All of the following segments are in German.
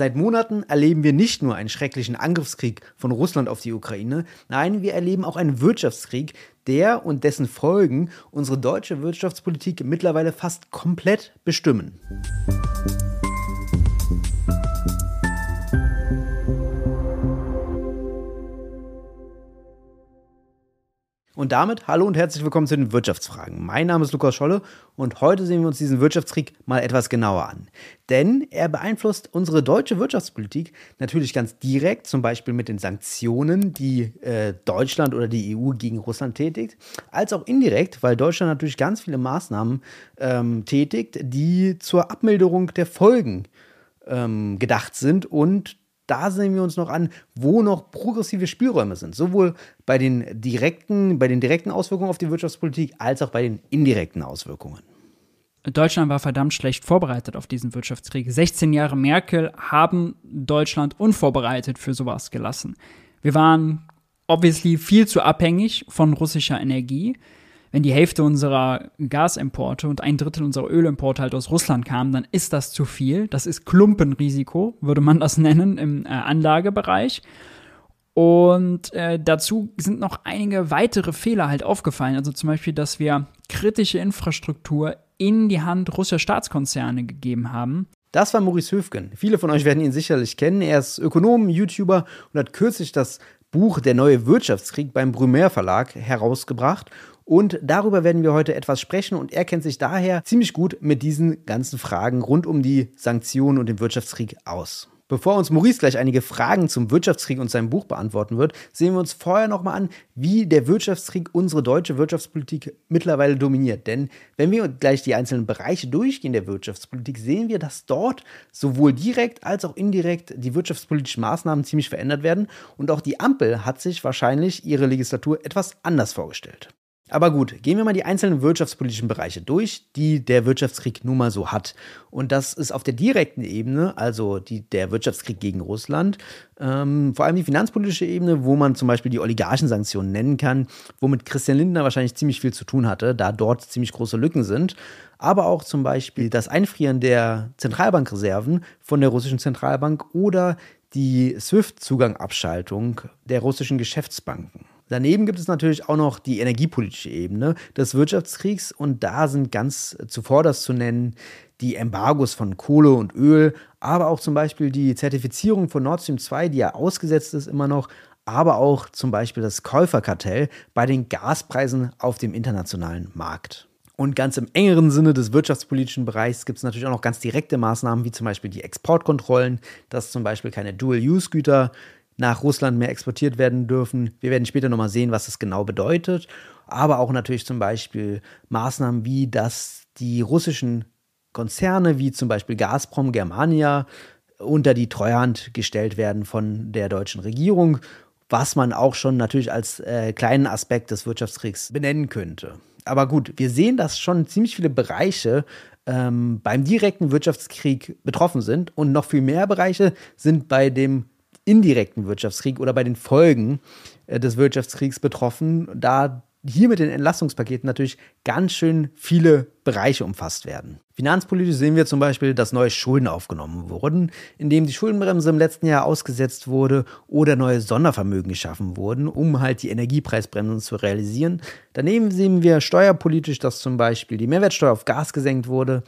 Seit Monaten erleben wir nicht nur einen schrecklichen Angriffskrieg von Russland auf die Ukraine, nein, wir erleben auch einen Wirtschaftskrieg, der und dessen Folgen unsere deutsche Wirtschaftspolitik mittlerweile fast komplett bestimmen. Und damit hallo und herzlich willkommen zu den Wirtschaftsfragen. Mein Name ist Lukas Scholle und heute sehen wir uns diesen Wirtschaftskrieg mal etwas genauer an. Denn er beeinflusst unsere deutsche Wirtschaftspolitik natürlich ganz direkt, zum Beispiel mit den Sanktionen, die äh, Deutschland oder die EU gegen Russland tätigt, als auch indirekt, weil Deutschland natürlich ganz viele Maßnahmen ähm, tätigt, die zur Abmilderung der Folgen ähm, gedacht sind und da sehen wir uns noch an, wo noch progressive Spielräume sind. Sowohl bei den direkten, bei den direkten Auswirkungen auf die Wirtschaftspolitik als auch bei den indirekten Auswirkungen. Deutschland war verdammt schlecht vorbereitet auf diesen Wirtschaftskrieg. 16 Jahre Merkel haben Deutschland unvorbereitet für sowas gelassen. Wir waren obviously viel zu abhängig von russischer Energie wenn die Hälfte unserer Gasimporte und ein Drittel unserer Ölimporte halt aus Russland kamen, dann ist das zu viel. Das ist Klumpenrisiko, würde man das nennen im äh, Anlagebereich. Und äh, dazu sind noch einige weitere Fehler halt aufgefallen. Also zum Beispiel, dass wir kritische Infrastruktur in die Hand russischer Staatskonzerne gegeben haben. Das war Maurice Höfgen. Viele von euch werden ihn sicherlich kennen. Er ist Ökonom, YouTuber und hat kürzlich das Buch Der neue Wirtschaftskrieg beim Brumaire Verlag herausgebracht. Und darüber werden wir heute etwas sprechen und er kennt sich daher ziemlich gut mit diesen ganzen Fragen rund um die Sanktionen und den Wirtschaftskrieg aus. Bevor uns Maurice gleich einige Fragen zum Wirtschaftskrieg und seinem Buch beantworten wird, sehen wir uns vorher nochmal an, wie der Wirtschaftskrieg unsere deutsche Wirtschaftspolitik mittlerweile dominiert. Denn wenn wir gleich die einzelnen Bereiche durchgehen der Wirtschaftspolitik, sehen wir, dass dort sowohl direkt als auch indirekt die wirtschaftspolitischen Maßnahmen ziemlich verändert werden. Und auch die Ampel hat sich wahrscheinlich ihre Legislatur etwas anders vorgestellt. Aber gut, gehen wir mal die einzelnen wirtschaftspolitischen Bereiche durch, die der Wirtschaftskrieg nun mal so hat. Und das ist auf der direkten Ebene, also die, der Wirtschaftskrieg gegen Russland, ähm, vor allem die finanzpolitische Ebene, wo man zum Beispiel die Oligarchensanktionen nennen kann, womit Christian Lindner wahrscheinlich ziemlich viel zu tun hatte, da dort ziemlich große Lücken sind. Aber auch zum Beispiel das Einfrieren der Zentralbankreserven von der russischen Zentralbank oder die SWIFT-Zugangabschaltung der russischen Geschäftsbanken. Daneben gibt es natürlich auch noch die energiepolitische Ebene des Wirtschaftskriegs und da sind ganz zuvorderst zu nennen die Embargos von Kohle und Öl, aber auch zum Beispiel die Zertifizierung von Nord Stream 2, die ja ausgesetzt ist immer noch, aber auch zum Beispiel das Käuferkartell bei den Gaspreisen auf dem internationalen Markt. Und ganz im engeren Sinne des wirtschaftspolitischen Bereichs gibt es natürlich auch noch ganz direkte Maßnahmen, wie zum Beispiel die Exportkontrollen, dass zum Beispiel keine Dual-Use-Güter nach Russland mehr exportiert werden dürfen. Wir werden später nochmal sehen, was das genau bedeutet. Aber auch natürlich zum Beispiel Maßnahmen wie, dass die russischen Konzerne wie zum Beispiel Gazprom, Germania unter die Treuhand gestellt werden von der deutschen Regierung, was man auch schon natürlich als äh, kleinen Aspekt des Wirtschaftskriegs benennen könnte. Aber gut, wir sehen, dass schon ziemlich viele Bereiche ähm, beim direkten Wirtschaftskrieg betroffen sind und noch viel mehr Bereiche sind bei dem indirekten Wirtschaftskrieg oder bei den Folgen äh, des Wirtschaftskriegs betroffen, da hier mit den Entlastungspaketen natürlich ganz schön viele Bereiche umfasst werden. Finanzpolitisch sehen wir zum Beispiel, dass neue Schulden aufgenommen wurden, indem die Schuldenbremse im letzten Jahr ausgesetzt wurde oder neue Sondervermögen geschaffen wurden, um halt die Energiepreisbremsen zu realisieren. Daneben sehen wir steuerpolitisch, dass zum Beispiel die Mehrwertsteuer auf Gas gesenkt wurde,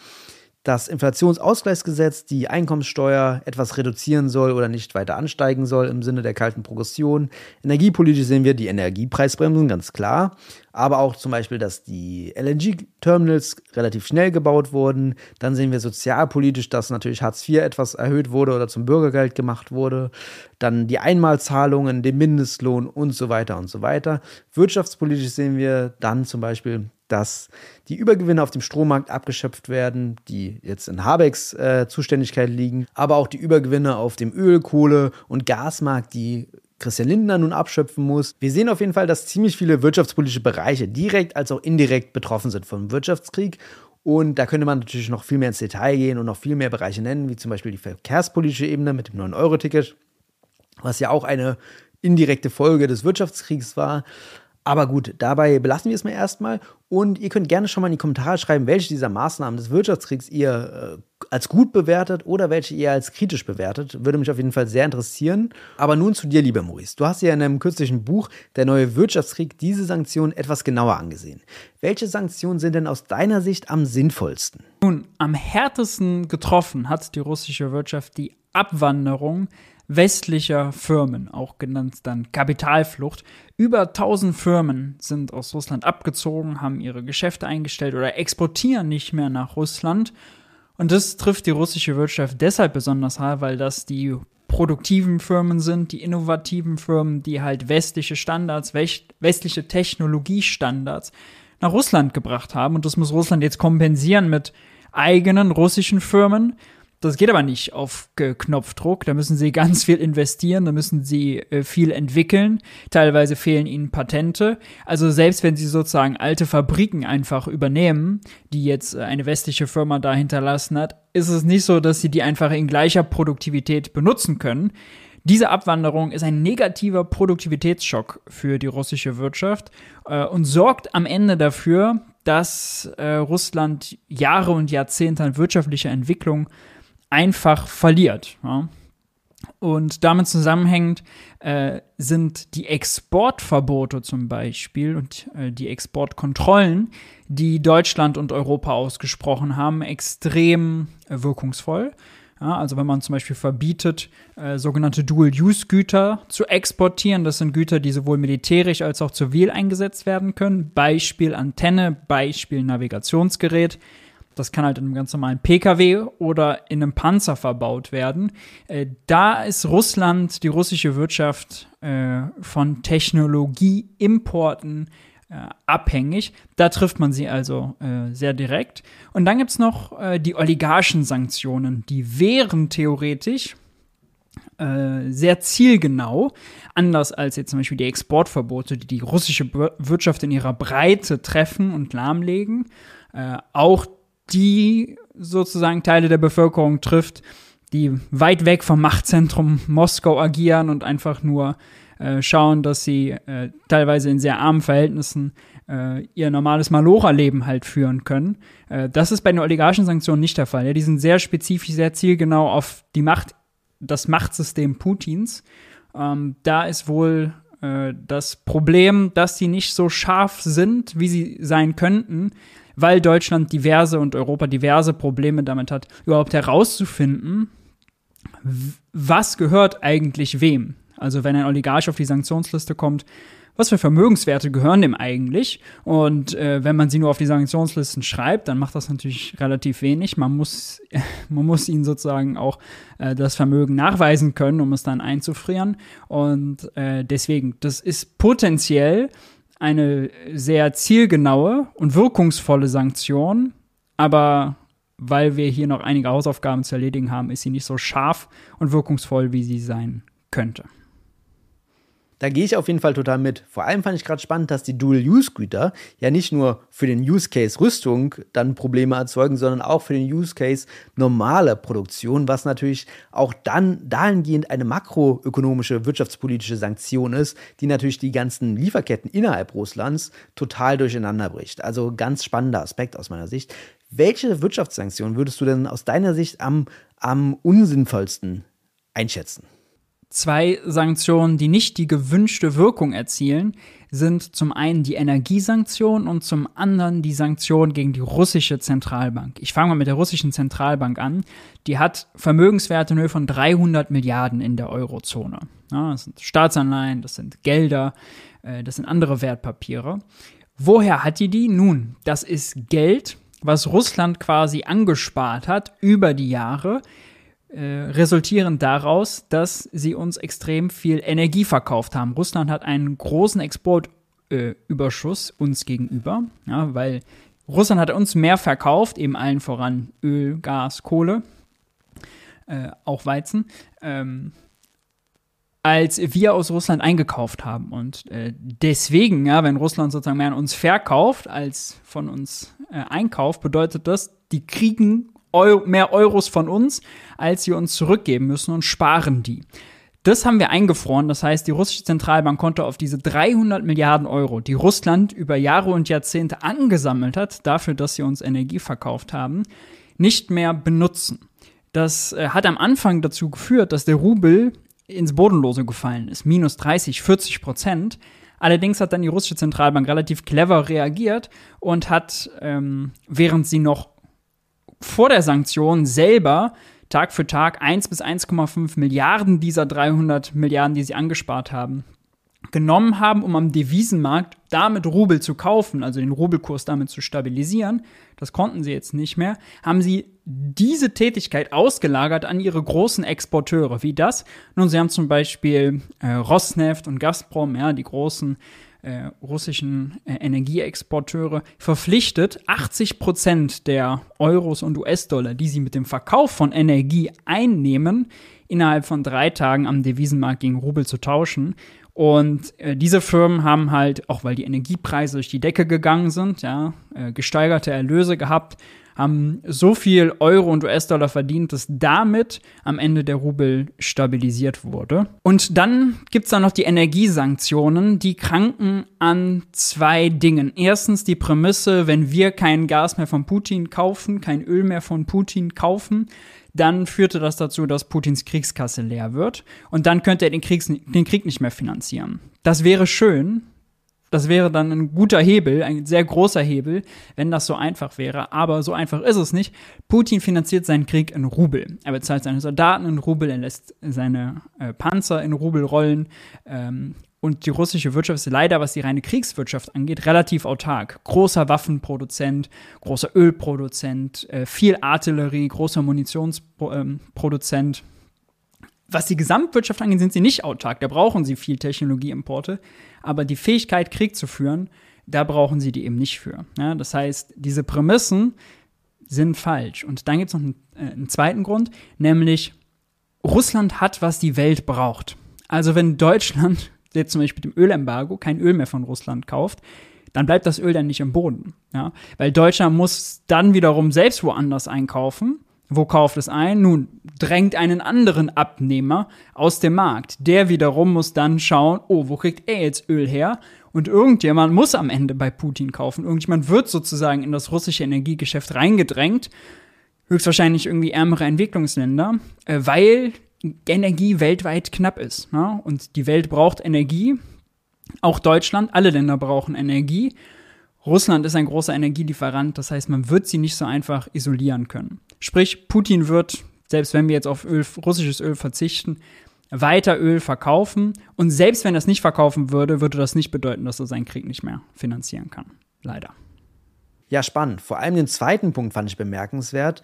das Inflationsausgleichsgesetz die Einkommenssteuer etwas reduzieren soll oder nicht weiter ansteigen soll im Sinne der kalten Progression. Energiepolitisch sehen wir die Energiepreisbremsen, ganz klar. Aber auch zum Beispiel, dass die LNG-Terminals relativ schnell gebaut wurden. Dann sehen wir sozialpolitisch, dass natürlich Hartz IV etwas erhöht wurde oder zum Bürgergeld gemacht wurde. Dann die Einmalzahlungen, den Mindestlohn und so weiter und so weiter. Wirtschaftspolitisch sehen wir dann zum Beispiel dass die Übergewinne auf dem Strommarkt abgeschöpft werden, die jetzt in Habecks äh, Zuständigkeit liegen, aber auch die Übergewinne auf dem Öl-, Kohle- und Gasmarkt, die Christian Lindner nun abschöpfen muss. Wir sehen auf jeden Fall, dass ziemlich viele wirtschaftspolitische Bereiche direkt als auch indirekt betroffen sind vom Wirtschaftskrieg. Und da könnte man natürlich noch viel mehr ins Detail gehen und noch viel mehr Bereiche nennen, wie zum Beispiel die verkehrspolitische Ebene mit dem 9-Euro-Ticket, was ja auch eine indirekte Folge des Wirtschaftskriegs war. Aber gut, dabei belassen wir es mal erstmal. Und ihr könnt gerne schon mal in die Kommentare schreiben, welche dieser Maßnahmen des Wirtschaftskriegs ihr äh, als gut bewertet oder welche ihr als kritisch bewertet. Würde mich auf jeden Fall sehr interessieren. Aber nun zu dir, lieber Maurice. Du hast ja in einem kürzlichen Buch Der neue Wirtschaftskrieg diese Sanktionen etwas genauer angesehen. Welche Sanktionen sind denn aus deiner Sicht am sinnvollsten? Nun, am härtesten getroffen hat die russische Wirtschaft die Abwanderung westlicher Firmen, auch genannt dann Kapitalflucht. Über 1000 Firmen sind aus Russland abgezogen, haben ihre Geschäfte eingestellt oder exportieren nicht mehr nach Russland. Und das trifft die russische Wirtschaft deshalb besonders hart, weil das die produktiven Firmen sind, die innovativen Firmen, die halt westliche Standards, westliche Technologiestandards nach Russland gebracht haben. Und das muss Russland jetzt kompensieren mit eigenen russischen Firmen. Das geht aber nicht auf Knopfdruck. Da müssen sie ganz viel investieren, da müssen sie äh, viel entwickeln. Teilweise fehlen ihnen Patente. Also selbst wenn sie sozusagen alte Fabriken einfach übernehmen, die jetzt äh, eine westliche Firma da hinterlassen hat, ist es nicht so, dass sie die einfach in gleicher Produktivität benutzen können. Diese Abwanderung ist ein negativer Produktivitätsschock für die russische Wirtschaft äh, und sorgt am Ende dafür, dass äh, Russland Jahre und Jahrzehnte an wirtschaftlicher Entwicklung einfach verliert. Ja. Und damit zusammenhängend äh, sind die Exportverbote zum Beispiel und äh, die Exportkontrollen, die Deutschland und Europa ausgesprochen haben, extrem äh, wirkungsvoll. Ja, also wenn man zum Beispiel verbietet, äh, sogenannte Dual-Use-Güter zu exportieren, das sind Güter, die sowohl militärisch als auch zivil eingesetzt werden können. Beispiel Antenne, Beispiel Navigationsgerät. Das kann halt in einem ganz normalen Pkw oder in einem Panzer verbaut werden. Äh, da ist Russland, die russische Wirtschaft äh, von Technologieimporten äh, abhängig. Da trifft man sie also äh, sehr direkt. Und dann gibt es noch äh, die Oligarchensanktionen. Die wären theoretisch äh, sehr zielgenau, anders als jetzt zum Beispiel die Exportverbote, die die russische Wirtschaft in ihrer Breite treffen und lahmlegen. auch die sozusagen Teile der Bevölkerung trifft, die weit weg vom Machtzentrum Moskau agieren und einfach nur äh, schauen, dass sie äh, teilweise in sehr armen Verhältnissen äh, ihr normales Malora-Leben halt führen können. Äh, das ist bei den Oligarchensanktionen nicht der Fall. Ja? Die sind sehr spezifisch, sehr zielgenau auf die Macht, das Machtsystem Putins. Ähm, da ist wohl äh, das Problem, dass sie nicht so scharf sind, wie sie sein könnten, weil Deutschland diverse und Europa diverse Probleme damit hat, überhaupt herauszufinden, was gehört eigentlich wem. Also wenn ein Oligarch auf die Sanktionsliste kommt, was für Vermögenswerte gehören dem eigentlich? Und äh, wenn man sie nur auf die Sanktionslisten schreibt, dann macht das natürlich relativ wenig. Man muss, man muss ihnen sozusagen auch äh, das Vermögen nachweisen können, um es dann einzufrieren. Und äh, deswegen, das ist potenziell eine sehr zielgenaue und wirkungsvolle Sanktion, aber weil wir hier noch einige Hausaufgaben zu erledigen haben, ist sie nicht so scharf und wirkungsvoll, wie sie sein könnte. Da gehe ich auf jeden Fall total mit. Vor allem fand ich gerade spannend, dass die Dual-Use-Güter ja nicht nur für den Use-Case Rüstung dann Probleme erzeugen, sondern auch für den Use-Case normale Produktion, was natürlich auch dann dahingehend eine makroökonomische wirtschaftspolitische Sanktion ist, die natürlich die ganzen Lieferketten innerhalb Russlands total durcheinander bricht. Also ganz spannender Aspekt aus meiner Sicht. Welche Wirtschaftssanktionen würdest du denn aus deiner Sicht am, am unsinnvollsten einschätzen? Zwei Sanktionen, die nicht die gewünschte Wirkung erzielen, sind zum einen die Energiesanktion und zum anderen die Sanktion gegen die russische Zentralbank. Ich fange mal mit der russischen Zentralbank an. Die hat Vermögenswerte in Höhe von 300 Milliarden in der Eurozone. Ja, das sind Staatsanleihen, das sind Gelder, äh, das sind andere Wertpapiere. Woher hat die die? Nun, das ist Geld, was Russland quasi angespart hat über die Jahre, äh, resultierend daraus, dass sie uns extrem viel Energie verkauft haben. Russland hat einen großen Exportüberschuss äh, uns gegenüber, ja, weil Russland hat uns mehr verkauft, eben allen voran Öl, Gas, Kohle, äh, auch Weizen, ähm, als wir aus Russland eingekauft haben. Und äh, deswegen, ja, wenn Russland sozusagen mehr an uns verkauft als von uns äh, einkauft, bedeutet das, die kriegen Euro, mehr Euros von uns, als sie uns zurückgeben müssen und sparen die. Das haben wir eingefroren. Das heißt, die russische Zentralbank konnte auf diese 300 Milliarden Euro, die Russland über Jahre und Jahrzehnte angesammelt hat, dafür, dass sie uns Energie verkauft haben, nicht mehr benutzen. Das äh, hat am Anfang dazu geführt, dass der Rubel ins Bodenlose gefallen ist, minus 30, 40 Prozent. Allerdings hat dann die russische Zentralbank relativ clever reagiert und hat, ähm, während sie noch vor der Sanktion selber Tag für Tag 1 bis 1,5 Milliarden dieser 300 Milliarden, die sie angespart haben, genommen haben, um am Devisenmarkt damit Rubel zu kaufen, also den Rubelkurs damit zu stabilisieren, das konnten sie jetzt nicht mehr, haben sie diese Tätigkeit ausgelagert an ihre großen Exporteure. Wie das? Nun, sie haben zum Beispiel äh, Rosneft und Gazprom, ja, die großen äh, russischen äh, Energieexporteure verpflichtet, 80 Prozent der Euros und US-Dollar, die sie mit dem Verkauf von Energie einnehmen, innerhalb von drei Tagen am Devisenmarkt gegen Rubel zu tauschen. Und äh, diese Firmen haben halt, auch weil die Energiepreise durch die Decke gegangen sind, ja, äh, gesteigerte Erlöse gehabt, haben so viel Euro und US-Dollar verdient, dass damit am Ende der Rubel stabilisiert wurde. Und dann gibt es da noch die Energiesanktionen, die kranken an zwei Dingen. Erstens die Prämisse, wenn wir kein Gas mehr von Putin kaufen, kein Öl mehr von Putin kaufen, dann führte das dazu, dass Putins Kriegskasse leer wird und dann könnte er den, Kriegs, den Krieg nicht mehr finanzieren. Das wäre schön, das wäre dann ein guter Hebel, ein sehr großer Hebel, wenn das so einfach wäre. Aber so einfach ist es nicht. Putin finanziert seinen Krieg in Rubel. Er bezahlt seine Soldaten in Rubel, er lässt seine äh, Panzer in Rubel rollen. Ähm, und die russische Wirtschaft ist leider, was die reine Kriegswirtschaft angeht, relativ autark. Großer Waffenproduzent, großer Ölproduzent, äh, viel Artillerie, großer Munitionsproduzent. Ähm, was die Gesamtwirtschaft angeht, sind sie nicht autark. Da brauchen sie viel Technologieimporte. Aber die Fähigkeit, Krieg zu führen, da brauchen sie die eben nicht für. Ja, das heißt, diese Prämissen sind falsch. Und dann gibt es noch einen, äh, einen zweiten Grund, nämlich Russland hat, was die Welt braucht. Also wenn Deutschland jetzt zum Beispiel mit dem Ölembargo kein Öl mehr von Russland kauft, dann bleibt das Öl dann nicht im Boden. Ja? Weil Deutschland muss dann wiederum selbst woanders einkaufen wo kauft es ein? Nun, drängt einen anderen Abnehmer aus dem Markt. Der wiederum muss dann schauen, oh, wo kriegt er jetzt Öl her? Und irgendjemand muss am Ende bei Putin kaufen. Irgendjemand wird sozusagen in das russische Energiegeschäft reingedrängt. Höchstwahrscheinlich irgendwie ärmere Entwicklungsländer, äh, weil Energie weltweit knapp ist. Ne? Und die Welt braucht Energie. Auch Deutschland, alle Länder brauchen Energie. Russland ist ein großer Energielieferant, das heißt, man wird sie nicht so einfach isolieren können. Sprich, Putin wird, selbst wenn wir jetzt auf Öl, russisches Öl verzichten, weiter Öl verkaufen. Und selbst wenn er es nicht verkaufen würde, würde das nicht bedeuten, dass er seinen Krieg nicht mehr finanzieren kann. Leider. Ja, spannend. Vor allem den zweiten Punkt fand ich bemerkenswert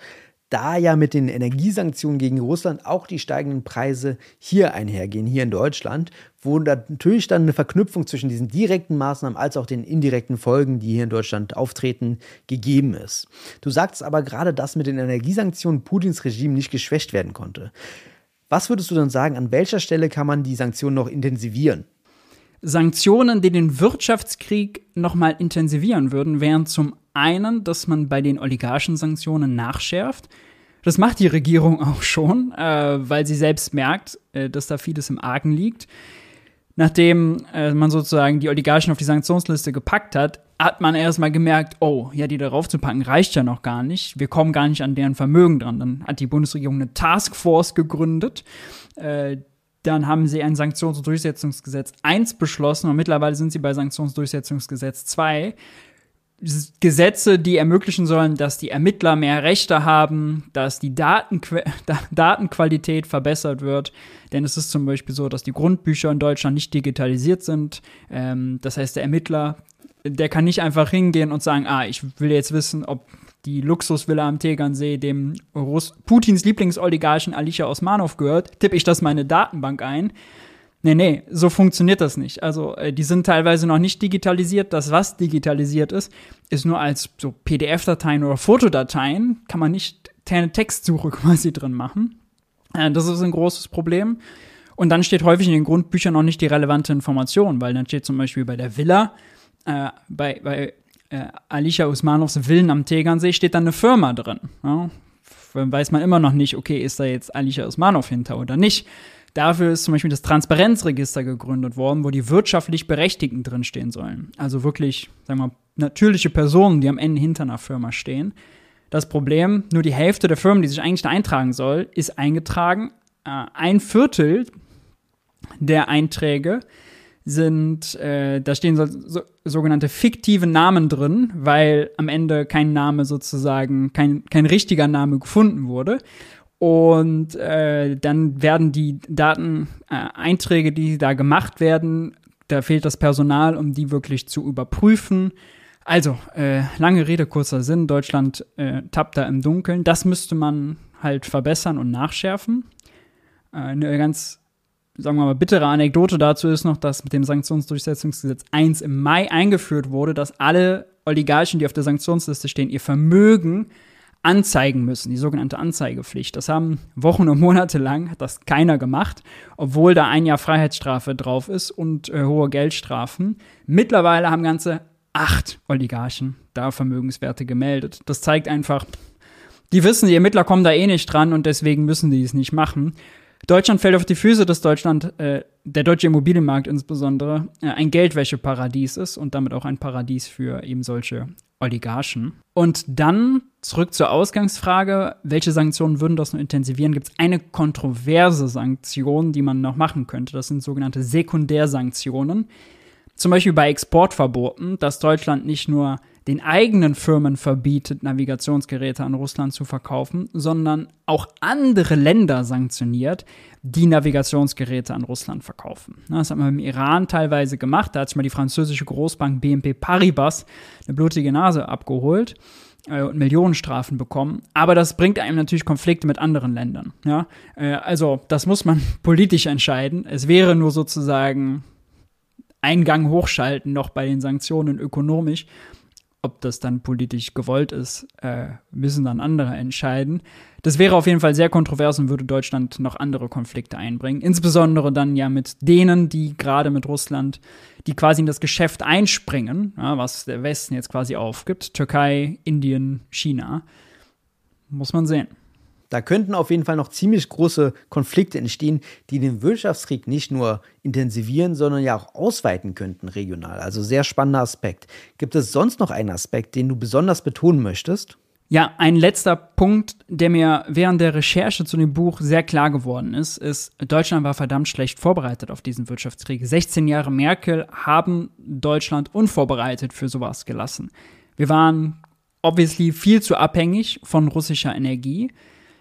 da ja mit den Energiesanktionen gegen Russland auch die steigenden Preise hier einhergehen, hier in Deutschland, wo natürlich dann eine Verknüpfung zwischen diesen direkten Maßnahmen als auch den indirekten Folgen, die hier in Deutschland auftreten, gegeben ist. Du sagst aber gerade, dass mit den Energiesanktionen Putins Regime nicht geschwächt werden konnte. Was würdest du dann sagen, an welcher Stelle kann man die Sanktionen noch intensivieren? Sanktionen, die den Wirtschaftskrieg nochmal intensivieren würden, wären zum einen, dass man bei den Oligarchensanktionen nachschärft. Das macht die Regierung auch schon, äh, weil sie selbst merkt, äh, dass da vieles im Argen liegt. Nachdem äh, man sozusagen die Oligarchen auf die Sanktionsliste gepackt hat, hat man erstmal gemerkt, oh, ja, die darauf zu packen reicht ja noch gar nicht. Wir kommen gar nicht an deren Vermögen dran. Dann hat die Bundesregierung eine Taskforce gegründet. Dann haben sie ein Sanktionsdurchsetzungsgesetz 1 beschlossen und mittlerweile sind sie bei Sanktionsdurchsetzungsgesetz 2. Gesetze, die ermöglichen sollen, dass die Ermittler mehr Rechte haben, dass die Datenqu Datenqualität verbessert wird. Denn es ist zum Beispiel so, dass die Grundbücher in Deutschland nicht digitalisiert sind. Ähm, das heißt, der Ermittler, der kann nicht einfach hingehen und sagen, ah, ich will jetzt wissen, ob die Luxusvilla am Tegernsee dem Russ Putins Lieblingsoligarchen Alicia Osmanov gehört, tippe ich das meine Datenbank ein Nee, nee, so funktioniert das nicht. Also, äh, die sind teilweise noch nicht digitalisiert. Das, was digitalisiert ist, ist nur als so PDF-Dateien oder Fotodateien. Kann man nicht eine Textsuche quasi drin machen. Äh, das ist ein großes Problem. Und dann steht häufig in den Grundbüchern noch nicht die relevante Information, weil dann steht zum Beispiel bei der Villa, äh, bei, bei äh, Alicia Usmanovs Villen am Tegernsee steht dann eine Firma drin. Ja? Weiß man immer noch nicht, okay, ist da jetzt Alicia Usmanov hinter oder nicht. Dafür ist zum Beispiel das Transparenzregister gegründet worden, wo die wirtschaftlich Berechtigten drinstehen sollen. Also wirklich, sagen wir natürliche Personen, die am Ende hinter einer Firma stehen. Das Problem, nur die Hälfte der Firmen, die sich eigentlich da eintragen soll, ist eingetragen. Äh, ein Viertel der Einträge sind, äh, da stehen so, so, sogenannte fiktive Namen drin, weil am Ende kein Name sozusagen, kein, kein richtiger Name gefunden wurde. Und äh, dann werden die Dateneinträge, äh, die da gemacht werden, da fehlt das Personal, um die wirklich zu überprüfen. Also, äh, lange Rede, kurzer Sinn, Deutschland äh, tappt da im Dunkeln. Das müsste man halt verbessern und nachschärfen. Äh, eine ganz, sagen wir mal, bittere Anekdote dazu ist noch, dass mit dem Sanktionsdurchsetzungsgesetz 1 im Mai eingeführt wurde, dass alle Oligarchen, die auf der Sanktionsliste stehen, ihr Vermögen anzeigen müssen, die sogenannte Anzeigepflicht. Das haben Wochen und Monate lang hat das keiner gemacht, obwohl da ein Jahr Freiheitsstrafe drauf ist und äh, hohe Geldstrafen. Mittlerweile haben ganze acht Oligarchen da Vermögenswerte gemeldet. Das zeigt einfach, die wissen, die Ermittler kommen da eh nicht dran und deswegen müssen die es nicht machen. Deutschland fällt auf die Füße, dass Deutschland, äh, der deutsche Immobilienmarkt insbesondere, äh, ein Geldwäscheparadies ist und damit auch ein Paradies für eben solche Oligarchen. Und dann zurück zur Ausgangsfrage, welche Sanktionen würden das noch intensivieren? Gibt es eine kontroverse Sanktion, die man noch machen könnte? Das sind sogenannte Sekundärsanktionen. Zum Beispiel bei Exportverboten, dass Deutschland nicht nur den eigenen Firmen verbietet, Navigationsgeräte an Russland zu verkaufen, sondern auch andere Länder sanktioniert, die Navigationsgeräte an Russland verkaufen. Das hat man im Iran teilweise gemacht. Da hat sich mal die französische Großbank BNP Paribas eine blutige Nase abgeholt äh, und Millionenstrafen bekommen. Aber das bringt einem natürlich Konflikte mit anderen Ländern. Ja? Äh, also das muss man politisch entscheiden. Es wäre nur sozusagen Eingang hochschalten noch bei den Sanktionen ökonomisch. Ob das dann politisch gewollt ist, äh, müssen dann andere entscheiden. Das wäre auf jeden Fall sehr kontrovers und würde Deutschland noch andere Konflikte einbringen. Insbesondere dann ja mit denen, die gerade mit Russland, die quasi in das Geschäft einspringen, ja, was der Westen jetzt quasi aufgibt. Türkei, Indien, China. Muss man sehen. Da könnten auf jeden Fall noch ziemlich große Konflikte entstehen, die den Wirtschaftskrieg nicht nur intensivieren, sondern ja auch ausweiten könnten regional. Also sehr spannender Aspekt. Gibt es sonst noch einen Aspekt, den du besonders betonen möchtest? Ja, ein letzter Punkt, der mir während der Recherche zu dem Buch sehr klar geworden ist, ist, Deutschland war verdammt schlecht vorbereitet auf diesen Wirtschaftskrieg. 16 Jahre Merkel haben Deutschland unvorbereitet für sowas gelassen. Wir waren obviously viel zu abhängig von russischer Energie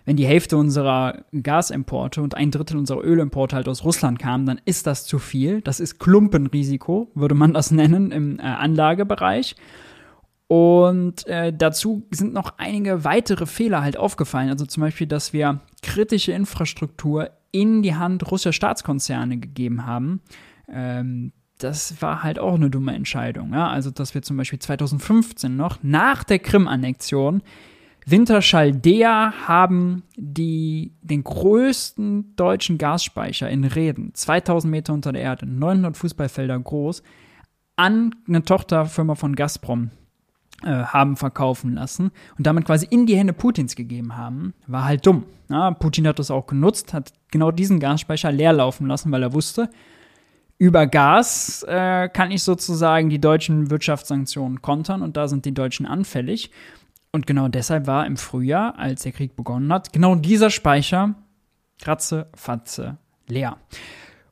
wenn die Hälfte unserer Gasimporte und ein Drittel unserer Ölimporte halt aus Russland kamen, dann ist das zu viel. Das ist Klumpenrisiko, würde man das nennen im äh, Anlagebereich. Und äh, dazu sind noch einige weitere Fehler halt aufgefallen. Also zum Beispiel, dass wir kritische Infrastruktur in die Hand russischer Staatskonzerne gegeben haben. Ähm, das war halt auch eine dumme Entscheidung. Ja? Also, dass wir zum Beispiel 2015 noch nach der Krim-Annexion Winterschaldea haben die, den größten deutschen Gasspeicher in Reden, 2000 Meter unter der Erde, 900 Fußballfelder groß, an eine Tochterfirma von Gazprom äh, haben verkaufen lassen und damit quasi in die Hände Putins gegeben haben, war halt dumm. Ja, Putin hat das auch genutzt, hat genau diesen Gasspeicher leer laufen lassen, weil er wusste, über Gas äh, kann ich sozusagen die deutschen Wirtschaftssanktionen kontern und da sind die Deutschen anfällig. Und genau deshalb war im Frühjahr, als der Krieg begonnen hat, genau dieser Speicher kratze, fatze, leer.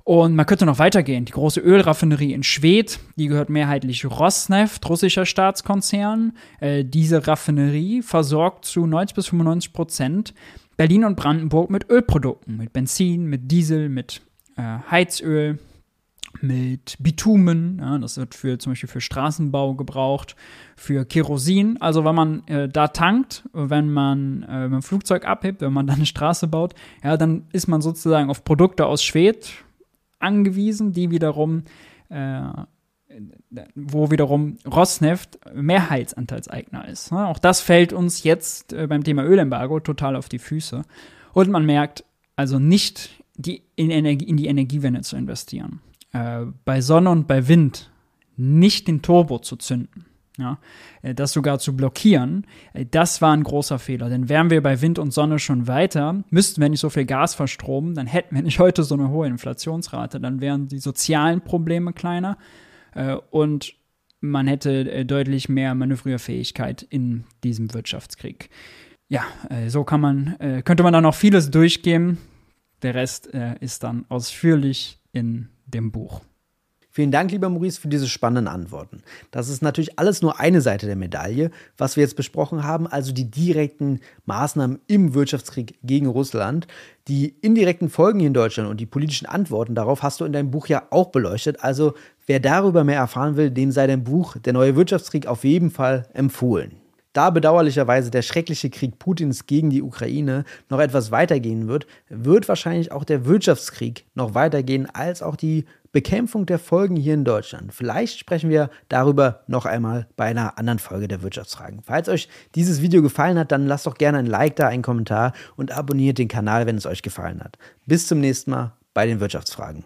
Und man könnte noch weitergehen. Die große Ölraffinerie in Schwedt, die gehört mehrheitlich Rosneft, russischer Staatskonzern. Äh, diese Raffinerie versorgt zu 90 bis 95 Prozent Berlin und Brandenburg mit Ölprodukten, mit Benzin, mit Diesel, mit äh, Heizöl, mit Bitumen, ja, das wird für zum Beispiel für Straßenbau gebraucht, für Kerosin. Also wenn man äh, da tankt, wenn man äh, ein Flugzeug abhebt, wenn man dann eine Straße baut, ja, dann ist man sozusagen auf Produkte aus Schwed angewiesen, die wiederum äh, wo wiederum Rosneft Mehrheitsanteilseigner ist. Ja, auch das fällt uns jetzt äh, beim Thema Ölembargo total auf die Füße. Und man merkt also nicht, die in, Energie, in die Energiewende zu investieren äh, bei Sonne und bei Wind nicht den Turbo zu zünden, ja, äh, das sogar zu blockieren, äh, das war ein großer Fehler. Denn wären wir bei Wind und Sonne schon weiter, müssten wir nicht so viel Gas verstromen, dann hätten wir nicht heute so eine hohe Inflationsrate, dann wären die sozialen Probleme kleiner. Äh, und man hätte deutlich mehr Manövrierfähigkeit in diesem Wirtschaftskrieg. Ja, so kann man, könnte man da noch vieles durchgehen. Der Rest ist dann ausführlich in dem Buch. Vielen Dank, lieber Maurice, für diese spannenden Antworten. Das ist natürlich alles nur eine Seite der Medaille, was wir jetzt besprochen haben, also die direkten Maßnahmen im Wirtschaftskrieg gegen Russland. Die indirekten Folgen hier in Deutschland und die politischen Antworten darauf hast du in deinem Buch ja auch beleuchtet. Also wer darüber mehr erfahren will, dem sei dein Buch Der neue Wirtschaftskrieg auf jeden Fall empfohlen. Da bedauerlicherweise der schreckliche Krieg Putins gegen die Ukraine noch etwas weitergehen wird, wird wahrscheinlich auch der Wirtschaftskrieg noch weitergehen als auch die Bekämpfung der Folgen hier in Deutschland. Vielleicht sprechen wir darüber noch einmal bei einer anderen Folge der Wirtschaftsfragen. Falls euch dieses Video gefallen hat, dann lasst doch gerne ein Like da, einen Kommentar und abonniert den Kanal, wenn es euch gefallen hat. Bis zum nächsten Mal bei den Wirtschaftsfragen.